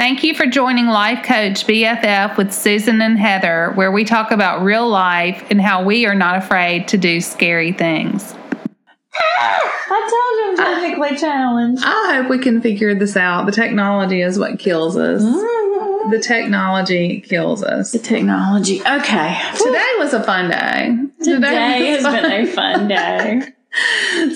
Thank you for joining Life Coach BFF with Susan and Heather, where we talk about real life and how we are not afraid to do scary things. I told you I'm technically challenged. I hope we can figure this out. The technology is what kills us. Mm-hmm. The technology kills us. The technology. Okay. Today was a fun day. Today was has been a fun day.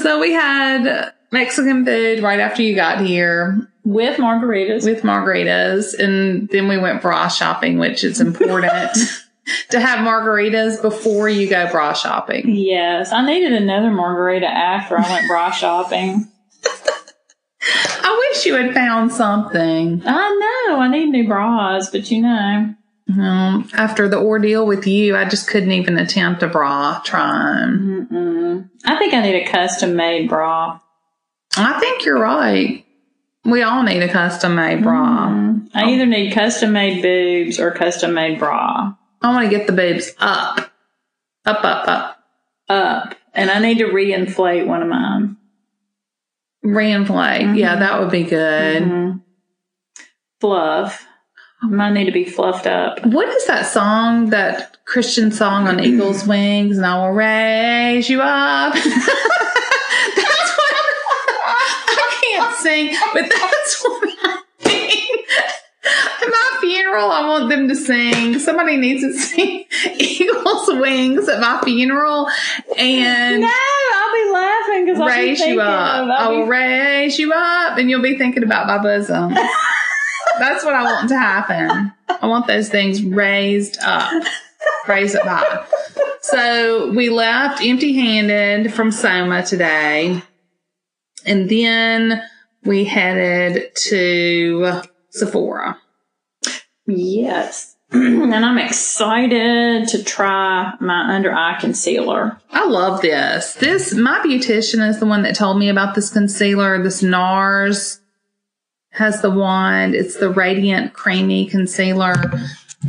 So we had Mexican food right after you got here With margaritas. with margaritas, and then we went bra shopping, which is important to have margaritas before you go bra shopping. yes. I needed another margarita after I went bra shopping. I wish you had found something. I know. I need new bras, but you know. Um, after the ordeal with you, I just couldn't even attempt a bra trying. Mm-mm. I think I need a custom made bra. I think you're right. We all need a custom made bra. Mm. I either need custom made boobs or custom made bra. I want to get the boobs up, up, up, up, Up. And I need to reinflate one of mine. reinflate. Yeah, that would be good. Mhm. Fluff. Mine need to be fluffed up. What is that song? That Christian song on Eagle's Wings, and I will raise you up. that's what I can't sing, but that's what I think. At my funeral, I want them to sing. Somebody needs to sing Eagle's Wings at my funeral, and No, I'll be laughing because I'll be raise thinking you up. I I'll will be- raise you up, and you'll be thinking about my bosom. That's what I want to happen. I want those things raised up, raised up high. So we left empty handed from Soma today. And then we headed to Sephora. Yes. and I'm excited to try my under eye concealer. I love this. This, my beautician is the one that told me about this concealer. This NARS has the wand. It's the Radiant Creamy Concealer.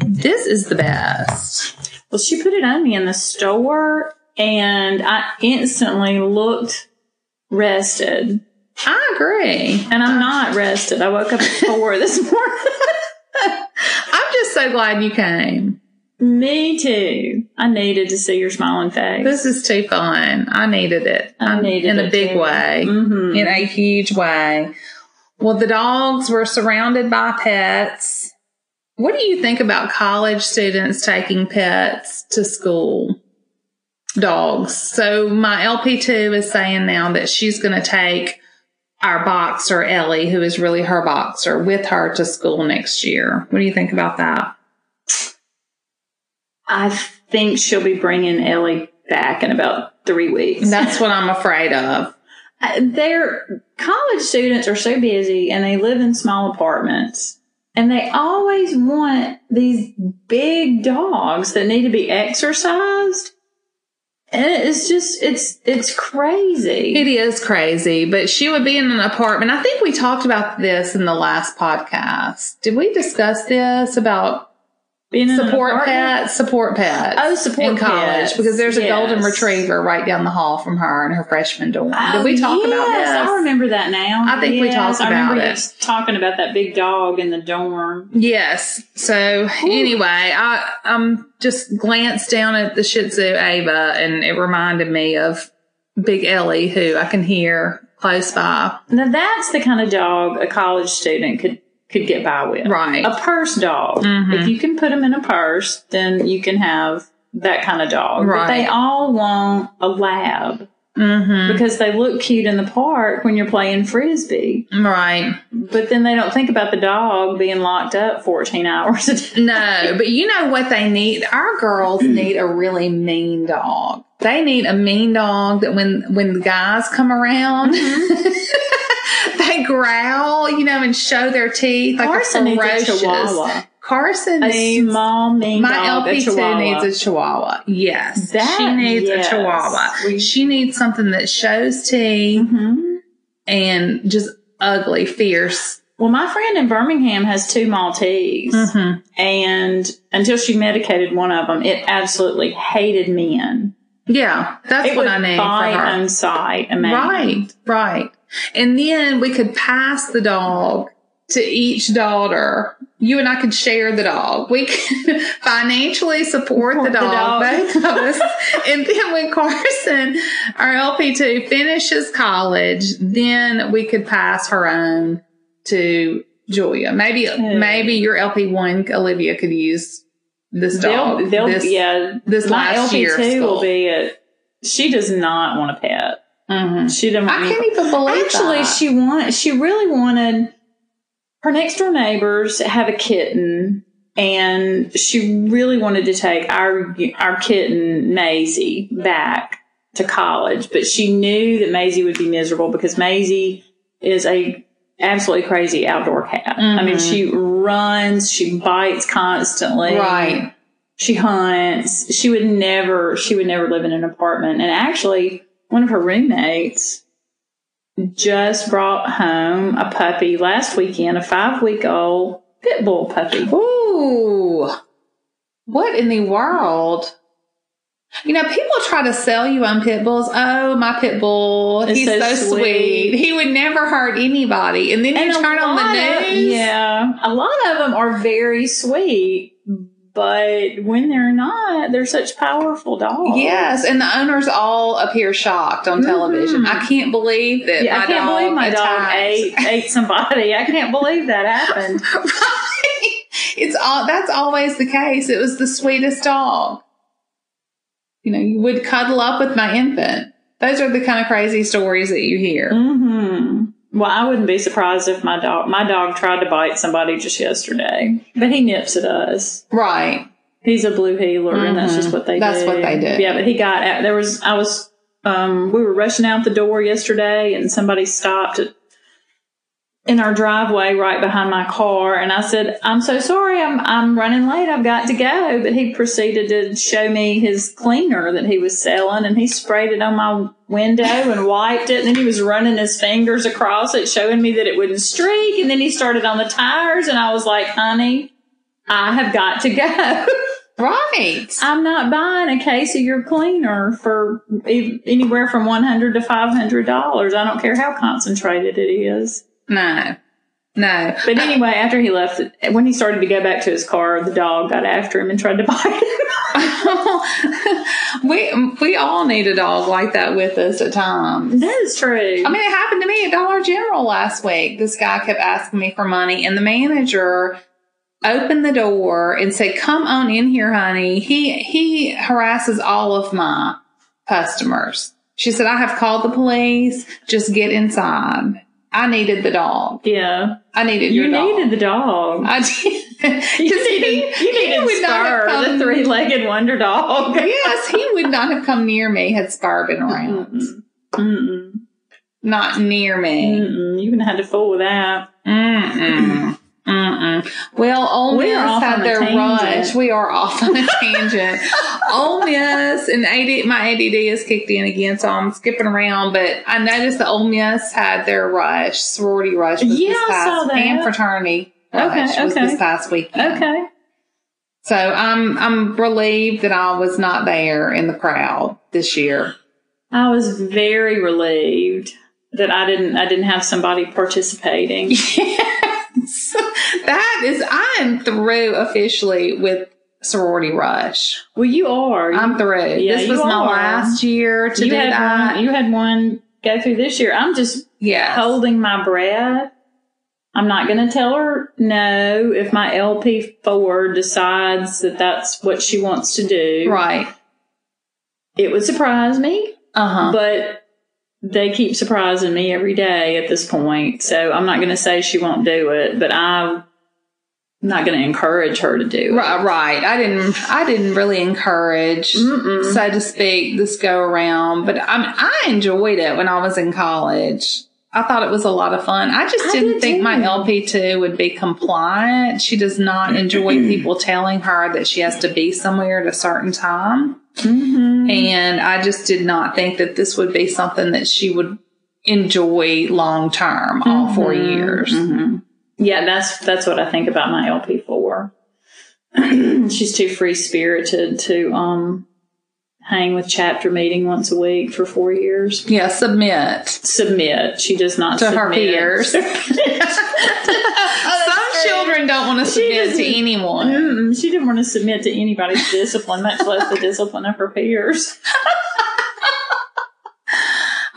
This is the best. Well, she put it on me in the store and I instantly looked rested. I agree. And I'm not rested. I woke up at four this morning. I'm just so glad you came. Me too. I needed to see your smiling face. This is too fun. I needed it. I needed in a big too. way, Mhm. in a huge way. Well, the dogs were surrounded by pets. What do you think about college students taking pets to school? Dogs. So my LP2 is saying now that she's going to take our boxer, Ellie, who is really her boxer, with her to school next year. What do you think about that? I think she'll be bringing Ellie back in about three weeks. That's what I'm afraid of. Uh, Their college students are so busy and they live in small apartments and they always want these big dogs that need to be exercised. And it's just, it's, it's crazy. It is crazy, but she would be in an apartment. I think we talked about this in the last podcast. Did we discuss this about support pets? Support pets. Oh, support in college pets. because there's a Yes. golden retriever right down the hall from her in her freshman dorm. Did we talk Oh, about yes, this? I remember that now. I think we Yes, talked I remember about it. talking about that big dog in the dorm. Yes. So anyway, I um just glanced down at the Shih Tzu Ava, and it reminded me of Big Ellie, who I can hear close by. Now that's the kind of dog a college student could could get by with. Right. A purse dog. Mhm. If you can put them in a purse, then you can have that kind of dog. But Right. they all want a lab Mm-hmm. because they look cute in the park when you're playing frisbee. Right. But then they don't think about the dog being locked up 14 hours a day. No, but you know what they need? Our girls need a really mean dog. They need a mean dog that when when the guys come around, they growl, you know, and show their teeth like Carson a needs a ferocious. chihuahua. Carson A needs small, mean my dog, a LP2 chihuahua. needs a chihuahua. Yes. That- she needs yes. a chihuahua. We- she needs something that shows teeth Mhm. and just ugly, fierce. Well, my friend in Birmingham has two Maltese. Mm-hmm. and until she medicated one of them, it absolutely hated men. Yeah, that's It what I need her. on sight a. Right, right. And then we could pass the dog to each daughter. You and I could share the dog. We could financially support, Support the the dog, dog. both of us. and then when Carson, our LP2, finishes college, then we could pass her on to Julia. Maybe, maybe your LP1, Olivia, could use this dog. They'll, they'll this, yeah. this my last year LP2 will be at. She does not want a pet. Mhm. She didn't. Want I can't even believe Actually, that. she want she really wanted her next door neighbors have a kitten, and she really wanted to take our our kitten Maisie back to college, but she knew that Maisie would be miserable because Maisie is a absolutely crazy outdoor cat. I mean, Mhm. she runs, she bites constantly, right. she hunts. She would never, she would never live in an apartment. And actually, one of her roommates just brought home a puppy last weekend, a five week old pit bull puppy. Ooh. What in the world? You know, people try to sell you on pit bulls. Oh, my pit bull. It's He's so so, sweet. sweet. He would never hurt anybody. And then you And a turn on the lot of- news. yeah, a lot of them are very sweet, but when they're not, they're such powerful dogs. Yes, and the owners all appear shocked on television. Mhm. I can't believe that Yeah, my I can't dog believe my dog ate ate somebody. I can't believe that happened. right. It's all that's always the case. It was the sweetest dog. You know, you would cuddle up with my infant. Those are the kind of crazy stories that you hear. hmm Well, I wouldn't be surprised if my dog my dog tried to bite somebody just yesterday, but he nips at us. Right. He's a blue heeler, and that's just what they That's do. what they do. Yeah, but he got out. There was I was um we were rushing out the door yesterday, and somebody stopped at, in our driveway right behind my car, and I said, "I'm so sorry, I'm I'm running late. I've got to go." But he proceeded to show me his cleaner that he was selling, and he sprayed it on my window and wiped it, and then he was running his fingers across it, showing me that it wouldn't streak, and then he started on the tires, and I was like, "Honey." I have got to go. Right. I'm not buying a case of your cleaner for anywhere from 100 to $500. I don't care how concentrated it is. No. No. But anyway, after he left, when he started to go back to his car, the dog got after him and tried to bite him. we we all need a dog like that with us at times. that is true. I mean, it happened to me at Dollar General last week. This guy kept asking me for money, and the manager opened the door and said, "Come on in here, honey." He he harasses all of my customers. She said, "I have called the police. Just get inside." I needed the dog. yeah. I needed You dog. needed the dog. I did. You needed, he- you he needed would not have come- the three legged wonder dog. yes, he would not have come near me had Spur been around. Mm-mm. Mm-mm. Not near me. Mm-mm. You wouldn't have had to fool with that. Mm-mm. Well, Ole We Miss had their rush. We are off on a tangent. Ole Miss and AD, my ADD has kicked in again, so I'm skipping around. But I noticed that Ole Miss had their rush, sorority rush, was Yeah, past, saw that. and fraternity rush Okay, was okay. this past weekend. Okay. So I'm I'm relieved that I was not there in the crowd this year. I was very relieved that I didn't I didn't have somebody participating. That is, I am through officially with sorority rush. Well, you are. I'm through. Yeah, this was my are. last year to you do had that. one. You had one go through this year. I'm just yes. holding my breath. I'm not going to tell her no if my LP4 decides that that's what she wants to do. Right. It would surprise me, Uh huh. but they keep surprising me every day at this point. So I'm not going to say she won't do it, but I'm not going to encourage her to do it. Right, right. I didn't. I didn't really encourage, Mm-mm. so to speak, this go around. But I mean, I enjoyed it when I was in college. I thought it was a lot of fun. I just I didn't did think my. LP two would be compliant. She does not enjoy people telling her that she has to be somewhere at a certain time. Mhm. And I just did not think that this would be something that she would enjoy long term, all four years. Mhm. Yeah, that's that's what I think about my LP4. She's too free spirited to um hang with chapter meeting once a week for four years. Yeah, submit. Submit. She does not To submit. her peers. Children don't want to submit to anyone. She didn't want to submit to anybody's discipline, much less the discipline of her peers.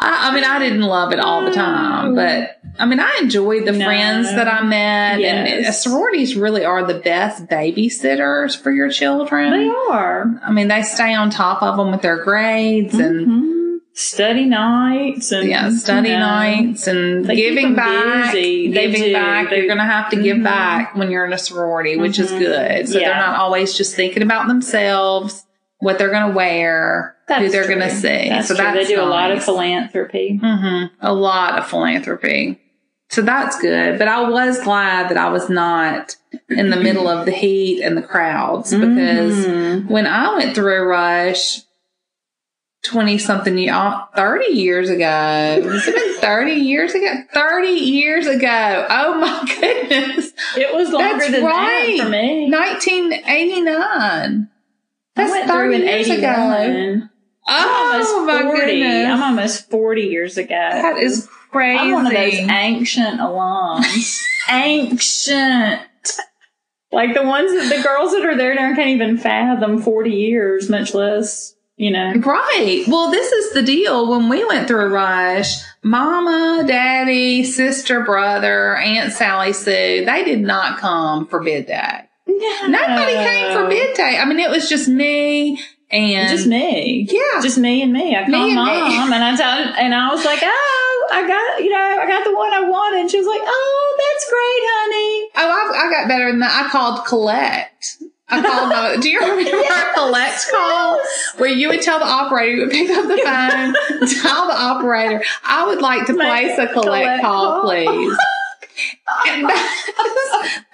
I, I mean, I didn't love it all the time, but I mean, I enjoyed the No. friends that I met, and Yes. sororities really are the best babysitters for your children. They are. I mean, they stay on top of them with their grades and Mhm. Study nights and yeah, study you know, nights and giving back. busy. Giving do. back. They- You're going to have to give Mhm. back when you're in a sorority, which is Mhm. good. So Yeah. they're not always just thinking about themselves, what they're going to wear, who they're going to see. That's so true. that's they do a lot of nice. philanthropy. hmm A lot of philanthropy. So that's good. But I was glad that I was not in the middle of the heat and the crowds because Mhm. when I went through a rush 20 something years, 30 years ago, has it been 30 years ago? 30 years ago. Oh my goodness. it was longer That's than right. that for me. 1989. I That's went 30 through years ago. '81. I'm Oh my 40. goodness. I'm almost 40 years ago. that is crazy. I'm one of those ancient alums. ancient. Like the ones that the girls that are there now can't even fathom 40 years, much less, you know. Right. Well, this is the deal. When we went through a rush, mama, daddy, sister, brother, Aunt Sally Sue, they did not come for bid day. Nobody came for bid day. I mean, it was just me and Just me. Yeah. Just me and me. I Me called and me. mom and I told, and I was like, oh, I got, you know, I got the one I wanted. And she was like, oh, that's great, honey. Oh, I, I got better than that. I called collect. I called my, do you remember our collect call where you would tell the operator, you would pick up the phone, tell the operator, I would like to place a a collect collect call, call." please. And that's,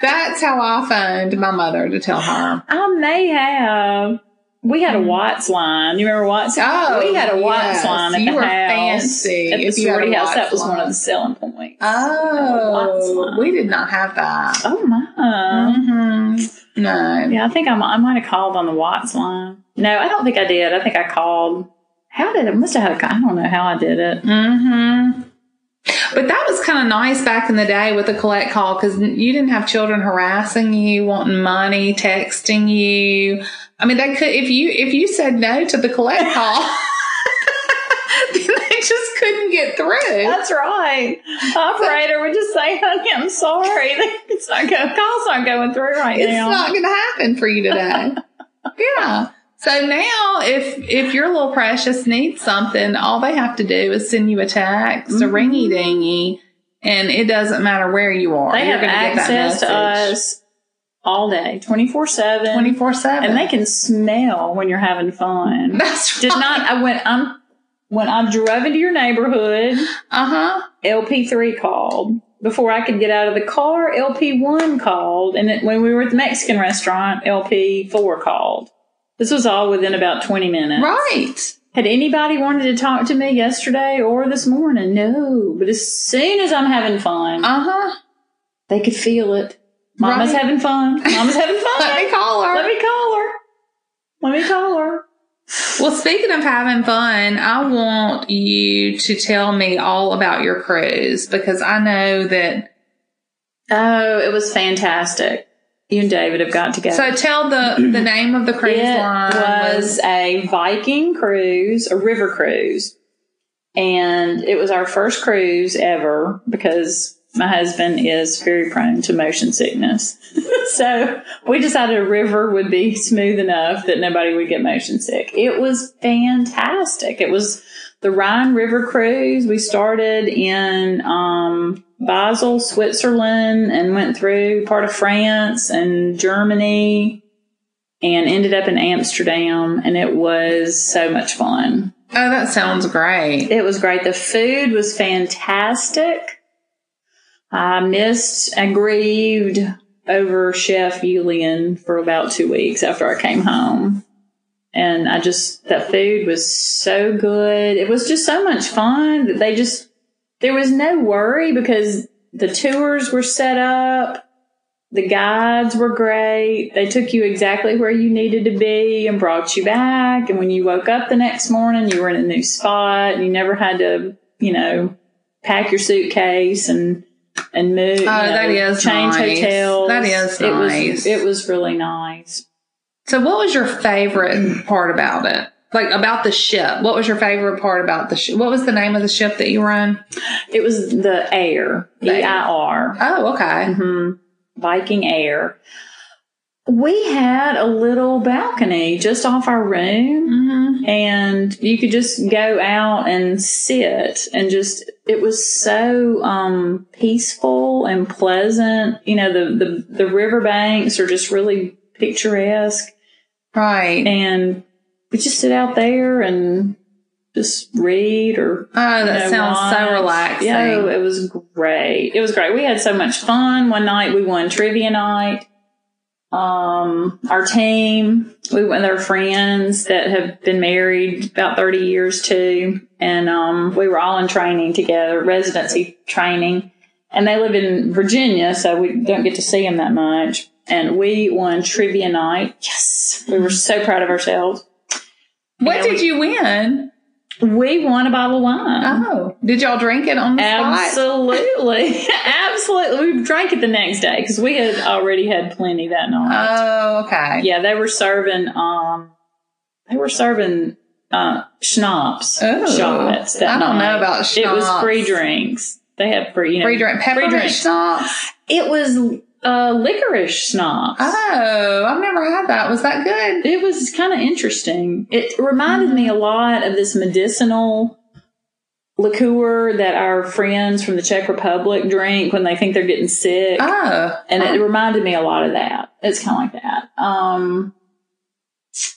that's how I phoned my mother to tell her. I may have. We had a WATS line. You remember WATS? Oh, we had a WATS yes. line at You the house. fancy At the if sorority house. That was one of the selling points. Oh, line. we did not have that. Oh my. hmm No. Yeah, I think I'm, I might have called on the WATS line. No, I don't think I did. I think I called. How did it? Must have had a. I don't know how I did it. hmm But that was kind of nice back in the day with the collect call because you didn't have children harassing you, wanting money, texting you. I mean, they could if you if you said no to the collect call, they just couldn't get through. That's right. Operator would just say, "Honey, I'm sorry. It's not going. Call's not going through right It's now." not going to happen for you today. yeah. So now, if if your little precious needs something, all they have to do is send you a text, a Mm-hmm. ringy dingy, and it doesn't matter where you are. they You're have gonna get that access to us all day, twenty four seven, 24 7. and they can smell when you're having fun. That's right. Did not. I went. I'm when I drove into your neighborhood. Uh huh. LP three called before I could get out of the car. LP one called, and then when we were at the Mexican restaurant, LP four called. This was all within about twenty minutes. Right. Had anybody wanted to talk to me yesterday or this morning? No. But as soon as I'm having fun, Uh huh. they could feel it. Mama's Right. having fun. Mama's having fun. Let me call her. Let me call her. Let me call her. well, speaking of having fun, I want you to tell me all about your cruise because I know that. Oh, it was fantastic. You and David have got together. So tell the the name of the cruise it line was a Viking cruise, a river cruise. And it was our first cruise ever because my husband is very prone to motion sickness. so we decided a river would be smooth enough that nobody would get motion sick. It was fantastic. It was the Rhine River cruise. We started in um, Basel, Switzerland, and went through part of France and Germany and ended up in Amsterdam. And it was so much fun. Oh, that sounds great. It was great. The food was fantastic. I missed and grieved over Chef Julian for about two weeks after I came home. And I just, that food was so good. It was just so much fun that they just, there was no worry because the tours were set up. The guides were great. They took you exactly where you needed to be and brought you back. And when you woke up the next morning, you were in a new spot. And you never had to, you know, pack your suitcase and and move. Oh, that is change nice. hotels. That is it. Was, it was really nice. So, what was your favorite part about it? Like about the ship. What was your favorite part about the ship? What was the name of the ship that you were on? It was the Eir. E I R. Oh, okay. hmm Viking Eir. We had a little balcony just off our room Mm-hmm. and you could just go out and sit and just it was so um peaceful and pleasant you know the the, the riverbanks are just really picturesque Right. and we just sit out there and just read or Oh, you that know, sounds so watch. relaxing. Yeah, it was great. It was great. We had so much fun. One night we won trivia night. Um, our team, we went with our friends that have been married about 30 years too. And, um, we were all in training together, residency training. And they live in Virginia, so we don't get to see them that much. And we won trivia night. Yes. We were so proud of ourselves. What Yeah, did we- you win? We won a bottle of wine. Oh, did y'all drink it on the spot? Absolutely. Absolutely. We drank it the next day because we had already had plenty that night. Oh, okay. yeah, they were serving, um, they were serving, uh, schnapps Oh, shots that I don't night. know about schnapps. It was free drinks. They had free, you know, Free drink, peppermint drinks. schnapps. It was, uh, licorice schnapps. Oh, I've never had that. Was that good? It was kind of interesting. It reminded me a lot of this medicinal liqueur that our friends from the Czech Republic drink when they think they're getting sick. Oh, and it reminded me a lot of that. It's kind of like that. Um,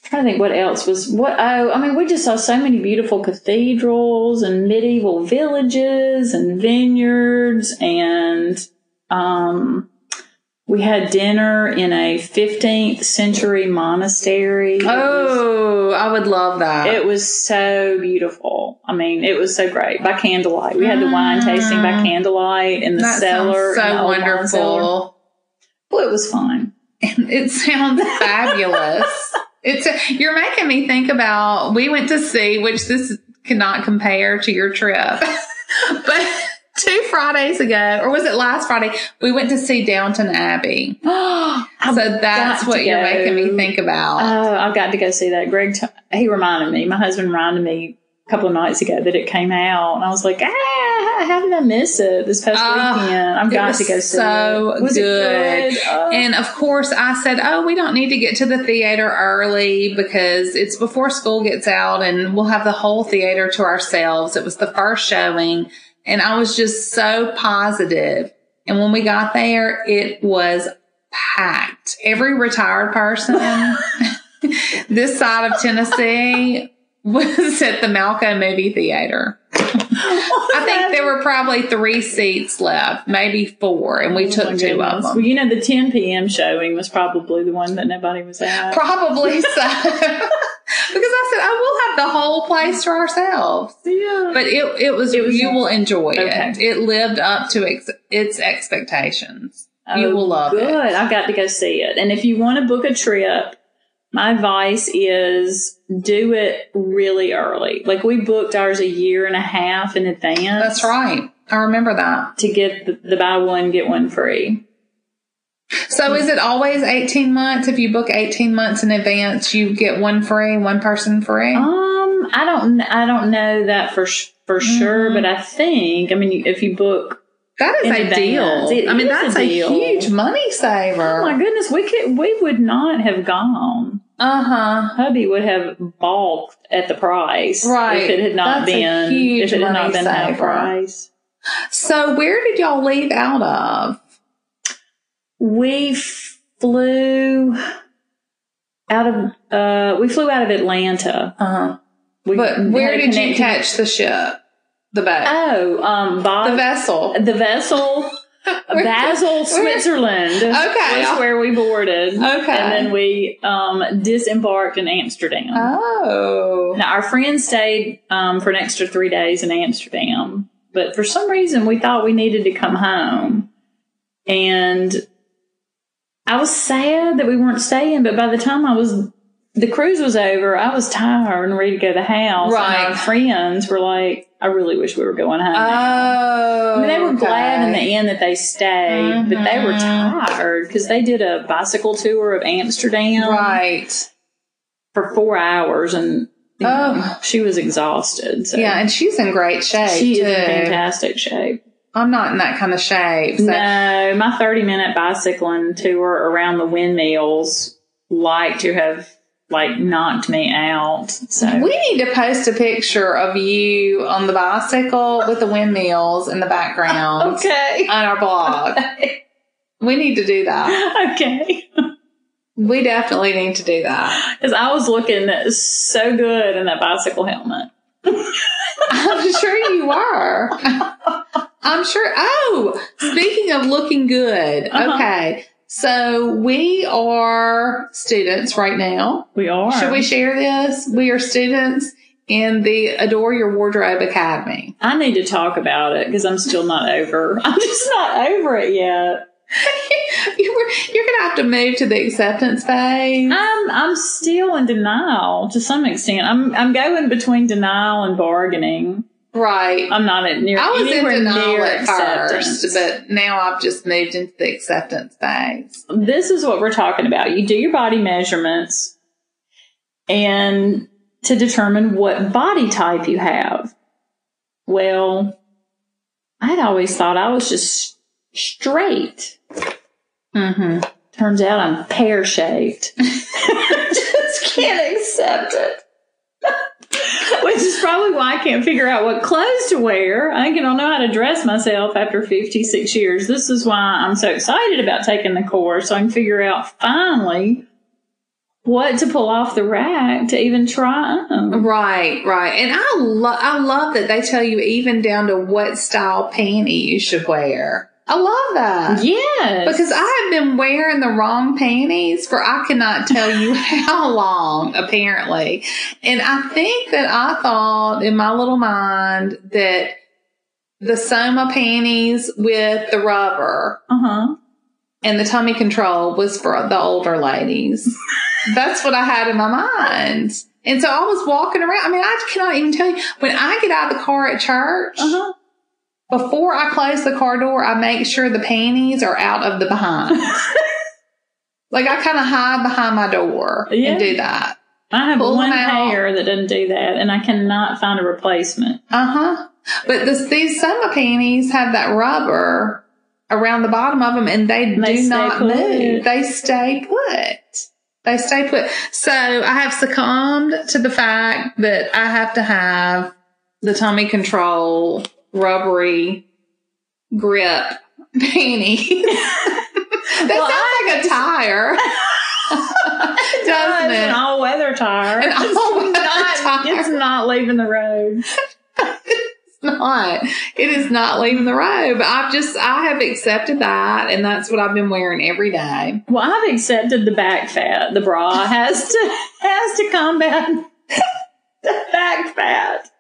trying to think what else was what. Oh, I mean, we just saw so many beautiful cathedrals and medieval villages and vineyards, and um, we had dinner in a 15th century monastery. It was- oh, I would love that. it was so beautiful. I mean, it was so great by candlelight. We had the wine tasting by Mm. candlelight in the that cellar. so cellar. wonderful. Well, it was fun. And it sounds fabulous. It's you're making me think about we went to see which this cannot compare to your trip. but two Fridays ago, or was it last Friday, we went to see Downton Abbey. so that's what you're making me think about. Oh, I've got to go see that. Greg, t- he reminded me. My husband reminded me a couple of nights ago that it came out, and I was like, ah, how did I miss it this past Ah, weekend? I've got to go see so it. Was good. it good? Oh. And of course, I said, Oh, we don't need to get to the theater early because it's before school gets out and we'll have the whole theater to ourselves. It was the first showing. And I was just so positive. And when we got there, it was packed. Every retired person this side of Tennessee was at the Malco movie theater. I think there were probably three seats left, maybe four, and we Oh took two of them. Well, you know, the 10 p.m. showing was probably the one that nobody was at. Probably so. because I said, oh, we'll have the whole place to ourselves. yeah. But it, it was, It was- you will enjoy Okay. it. It lived up to ex- its expectations. you Oh, will love good. it. Good. I've got to go see it. And if you want to book a trip, my advice is do it really early. Like we booked ours a year and a half in advance. That's right. I remember that. To get the, the buy one, get one free. So is it always 18 months? If you book 18 months in advance, you get one free, one person free? Um, I don't, I don't know that for for sure, Mhm. but I think, I mean, if you book, that is a advance. deal. It I mean, that's a a, huge money saver. oh my goodness, we could, we would not have gone. Uh huh. hubby would have balked at the price Right. if it had not That's been if it had not been saver. price. So where did y'all leave out of? We flew out of uh we flew out of Atlanta. Uh huh. We But where did you catch the ship? The boat? Oh, um, Bob, the vessel. the vessel, Basel, Switzerland. Okay. was where we boarded. Okay. and then we um disembarked in Amsterdam. Oh. Now, our friends stayed um, for an extra three days in Amsterdam, but for some reason we thought we needed to come home. And I was sad that we weren't staying, but by the time I was, the cruise was over, I was tired and ready to go to the house. Right. And our friends were like, I really wish we were going home. now." Oh. I mean, they were glad in the end that they stayed, but they were Mhm. tired because they did a bicycle tour of Amsterdam Right. for four hours, and you know, Oh. she was exhausted. So Yeah, and she's in great shape. she too. is in fantastic shape. I'm not in that kind of shape. So. No, my 30 minute bicycling tour around the windmills like to have like knocked me out. So We need to post a picture of you on the bicycle with the windmills in the background okay. on our blog. We need to do that. okay. We definitely need to do that. Because I was looking so good in that bicycle helmet. I'm sure you were. I'm sure. Oh, speaking of looking good. Uh-huh. Okay. So we are students right now. We are. Should we share this? We are students in the Adore Your Wardrobe Academy. I need to talk about it because I'm still not over. I'm just not over it yet. you were, you're going to have to move to the acceptance phase. I'm I'm still in denial to some extent. I'm I'm going between denial and bargaining. Right. I'm not at near I was in denial at acceptance. first, but now I've just moved into the acceptance phase. this is what we're talking about. You do your body measurements and to determine what body type you have. Well, I'd always thought I was just straight. Mm-hmm. Turns out I'm pear shaped. just can't accept it. Which is probably why I can't figure out what clothes to wear. I don't know how to dress myself after 56 years. This is why I'm so excited about taking the course. So I can figure out finally what to pull off the rack to even try on. Right, right. And I love I love that they tell you even down to what style panty you should wear. I love that. Yes. Because I have been wearing the wrong panties for I cannot tell you how long, apparently. And I think that I thought in my little mind that the Soma panties with the rubber uh huh. and the tummy control was for the older ladies. That's what I had in my mind. And so I was walking around. I mean, I cannot even tell you when I get out of the car at church, Uh huh. Before I close the car door, I make sure the panties are out of the behind. like I kind of hide behind my door Yeah. and do that. I have Pull one pair that doesn't do that, and I cannot find a replacement. Uh huh. But this, these Soma panties have that rubber around the bottom of them, and they, They do not put. move. They stay put. They stay put. So I have succumbed to the fact that I have to have the tummy control rubbery grip panty. that Well, sounds like a tire. Doesn't It's it? an all weather tire. An It's all-weather not- tire. It's not leaving the road. It's not. It is not leaving the road. But I've just I have accepted that and that's what I've been wearing every day. Well, I've accepted the back fat. The bra has to has to combat the back fat.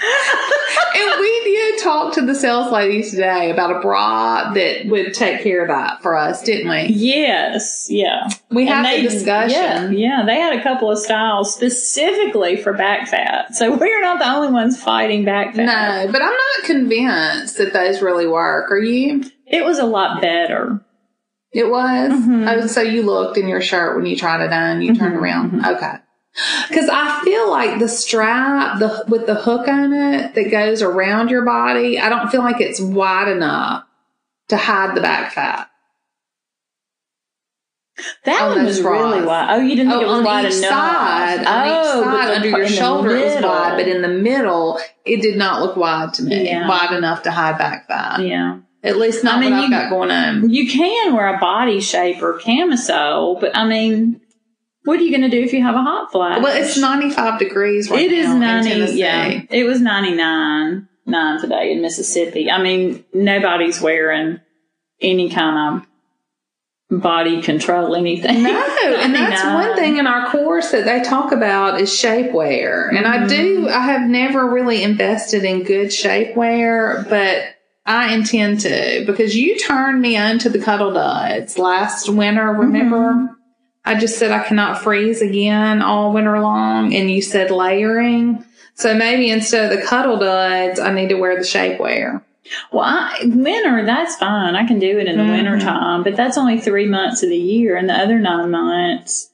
And we did talk to the sales lady today about a bra that would take care of that for us, didn't we? Yes, yeah. We had a discussion. Yeah, yeah, they had a couple of styles specifically for back fat. So we're not the only ones fighting back fat. No, but I'm not convinced that those really work. Are you? It was a lot better. It was. Mhm. Oh, so you looked in your shirt when you tried it on. You turned Mhm, around. Okay. Because I feel like the strap, the with the hook on it that goes around your body, I don't feel like it's wide enough to hide the back fat. That On one was really wide. Oh, you didn't think Oh, it was wide enough. side, on oh, each side under your shoulder it was wide, but in the middle, it did not look wide to me. Yeah. Wide enough to hide back fat. yeah. At least not I mean, what I've you- got going on. You can wear a body shape or camisole, but I mean, what are you going to do if you have a hot flash? Well, it's 95 degrees right It is now in 90. Yeah, it was 99 nine today in Mississippi. I mean, nobody's wearing any kind of body control anything. No, and that's one thing in our course that they talk about is shapewear. And I Mm-hmm. do, I have never really invested in good shapewear, but I intend to because you turned me onto the Cuddl Duds last winter. Remember, I just said I cannot freeze again all winter long, and you said layering. So maybe instead of the Cuddl Duds, I need to wear the shapewear. Well, I, winter, that's fine. I can do it in the Mhm. winter time, but that's only three months of the year, and the other nine months.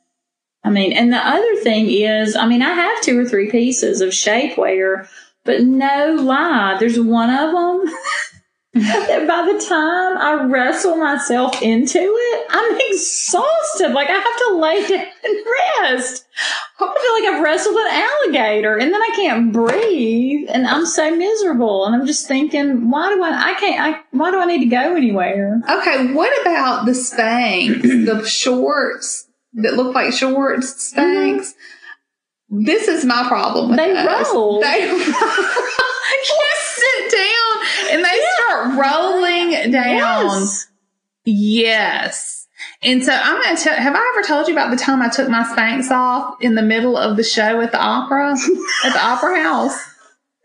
I mean, and the other thing is, I mean, I have two or three pieces of shapewear, but no lie, there's one of them that by the time I wrestle myself into it, I'm exhausted. Like I have to lay down and rest. I feel like I've wrestled an alligator and then I can't breathe and I'm so miserable. And I'm just thinking, why do I, I can't, I, why do I need to go anywhere? Okay, what about the Spanx, the shorts that look like shorts, Spanx? Mm-hmm. This is my problem with They those. roll. They you sit down and they start rolling down. Yes. Yes. And so I'm going to tell, have I ever told you about the time I took my Spanx off in the middle of the show at the opera, at the opera house?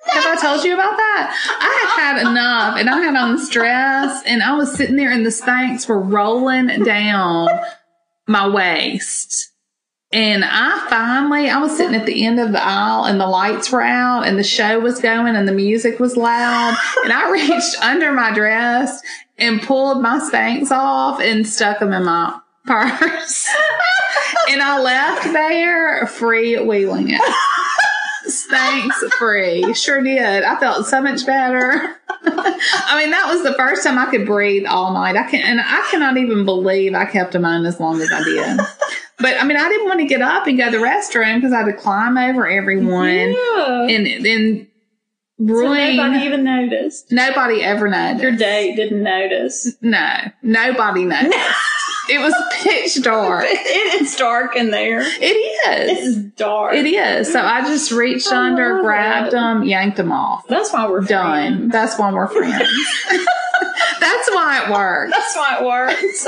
Have I told you about that? I had had enough and I had on this dress and I was sitting there and the Spanx were rolling down my waist. And I finally, I was sitting at the end of the aisle and the lights were out and the show was going and the music was loud. And I reached under my dress and pulled my Spanx off and stuck them in my purse. and I left there free wheeling it. Spanx free. Sure did. I felt so much better. I mean, that was the first time I could breathe all night. I can, and I cannot even believe I kept them on as long as I did. But I mean, I didn't want to get up and go to the restroom because I had to climb over everyone Yeah. and then So nobody even noticed. nobody ever noticed. Your date didn't notice. No, nobody noticed. it was pitch dark. it is dark in there. It It is. is dark. It is. So I just reached I under, grabbed it. them, yanked them off. That's why we're Done. friends. That's why we're friends. That's why it works. That's why it works.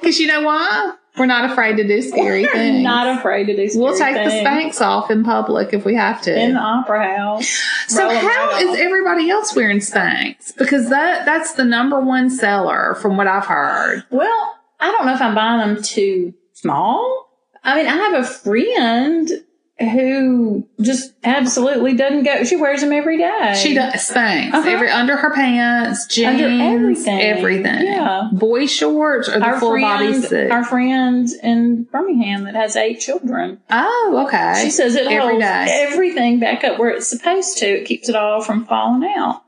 Because you know why? We're not afraid to do scary We're things. not afraid to do scary we'll take the Spanx off in public if we have to. in the opera house. So how is everybody else wearing Spanx? Because that that's the number one seller from what I've heard. Well, I don't know if I'm buying them too small. I mean, I have a friend who just absolutely doesn't go. She wears them every day. She does Spanx Uh-huh. every under her pants, jeans, Under everything. everything. Yeah. Boy shorts or the Our full body friend, suit. our friend in Birmingham that has eight children. oh, okay. She says it Every holds day. everything back up where it's supposed to. It keeps it all from falling out.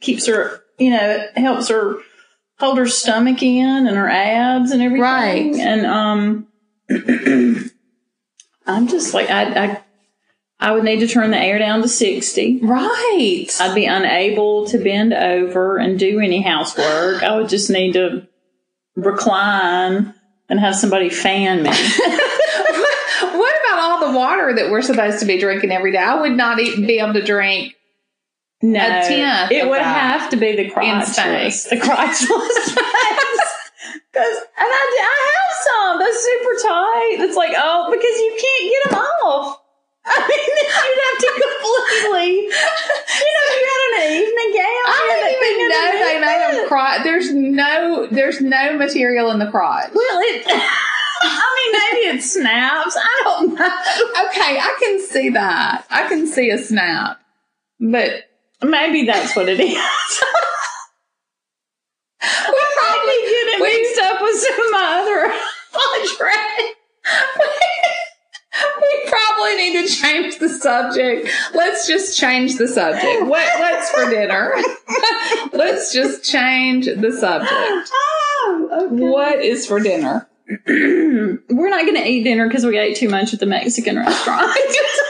Keeps her, you know, it helps her hold her stomach in and her abs and everything. Right. And um, I'm just like I, I, I would need to turn the air down to sixty. right. I'd be unable to bend over and do any housework. I would just need to recline and have somebody fan me. what about all the water that we're supposed to be drinking every day? I would not even be able to drink. No, A tenth it would that have to be the crotchless, the crotchless Because and I, I have some that's super tight. It's like oh, because you can't get them off. I mean, you'd have to completely. You know, if you had an evening gown. I you had that didn't even know they made them crotch. There's no, there's no material in the crotch. Well, it. I mean, maybe it snaps. I don't know. Okay, I can see that. I can see a snap, but Maybe that's what it is. we Probably get mixed up with some of my other lingerie. we probably need to change the subject. Let's just change the subject. What, what's for dinner? Let's just change the subject. Oh, okay. What is for dinner? We're not going to eat dinner because we ate too much at the Mexican restaurant.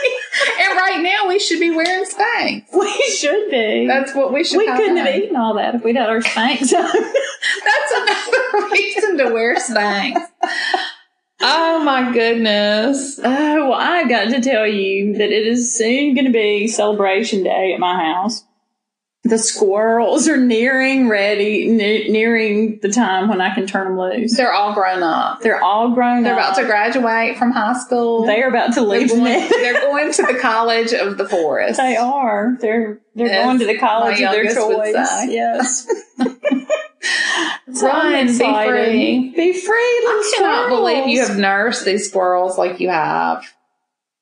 Right now we should be wearing Spanx. we should be. That's what we should we couldn't have eaten all that if we'd had our Spanx on. That's another reason to wear Spanx. Oh my goodness. oh, well, I've got to tell you that it is soon going to be celebration day at my house. The squirrels are nearing ready, ne- nearing the time when I can turn them loose. They're all grown up. They're all grown They're up. about to graduate from high school. They are about to they're, leave going, they're going to the college of the forest. They are. They're they're going to the college of their choice. Yes. So Run, be free. Be free, I cannot squirrels. believe you have nursed these squirrels like you have.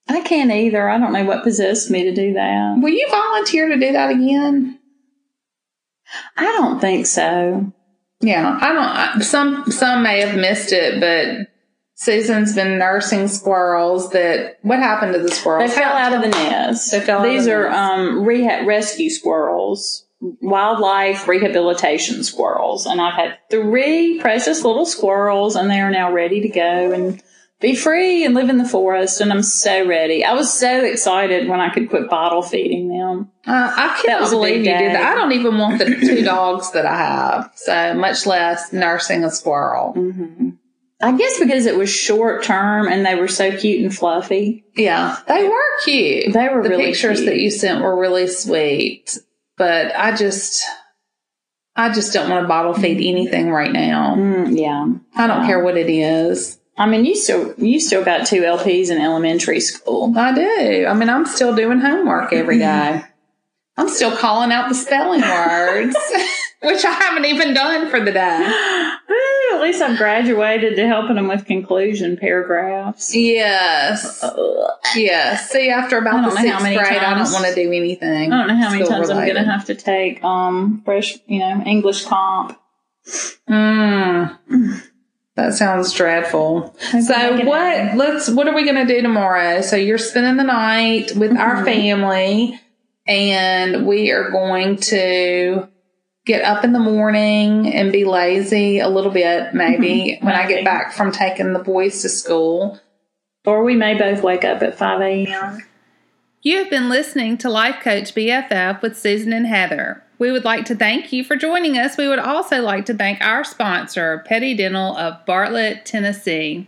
I can't either. I don't know what possessed me to do that. Will you volunteer to do that again? I don't think so. Yeah, I don't. I- Some some may have missed it, but Susan's been nursing squirrels. That what happened to the squirrels? They fell out of the nest. They fell out These of the are nest. um, rehab rescue squirrels, wildlife rehabilitation squirrels, and I've had three precious little squirrels, and they are now ready to go and be free and live in the forest. And I'm so ready. I was so excited when I could quit bottle feeding them. Uh, I cannot believe you did that. I don't even want the two dogs that I have, so much less nursing a squirrel. hmm I guess because it was short term and they were so cute and fluffy. Yeah, they were cute. They were the really pictures cute. that you sent were really sweet, but I just, I just don't want to bottle feed anything right now. Mm, yeah. I don't Yeah. care what it is. I mean, you still you still got two LPs in elementary school. I do. I mean, I'm still doing homework every day. I'm still calling out the spelling words, which I haven't even done for the day. At least I've graduated to helping them with conclusion paragraphs. Yes. Yes. See, after about the sixth grade, I don't want to do anything. I don't know how many times I'm going to have to take um fresh, you know, English comp. Mm. That sounds dreadful. Maybe So what? happen. Let's. What are we going to do tomorrow? So you're spending the night with our Mhm. family, and we are going to get up in the morning and be lazy a little bit, maybe when I get back from taking the boys to school. Or we may both wake up at 5 a.m. You have been listening to Life Coach BFF with Susan and Heather. We would like to thank you for joining us. We would also like to thank our sponsor, Petty Dental of Bartlett, Tennessee.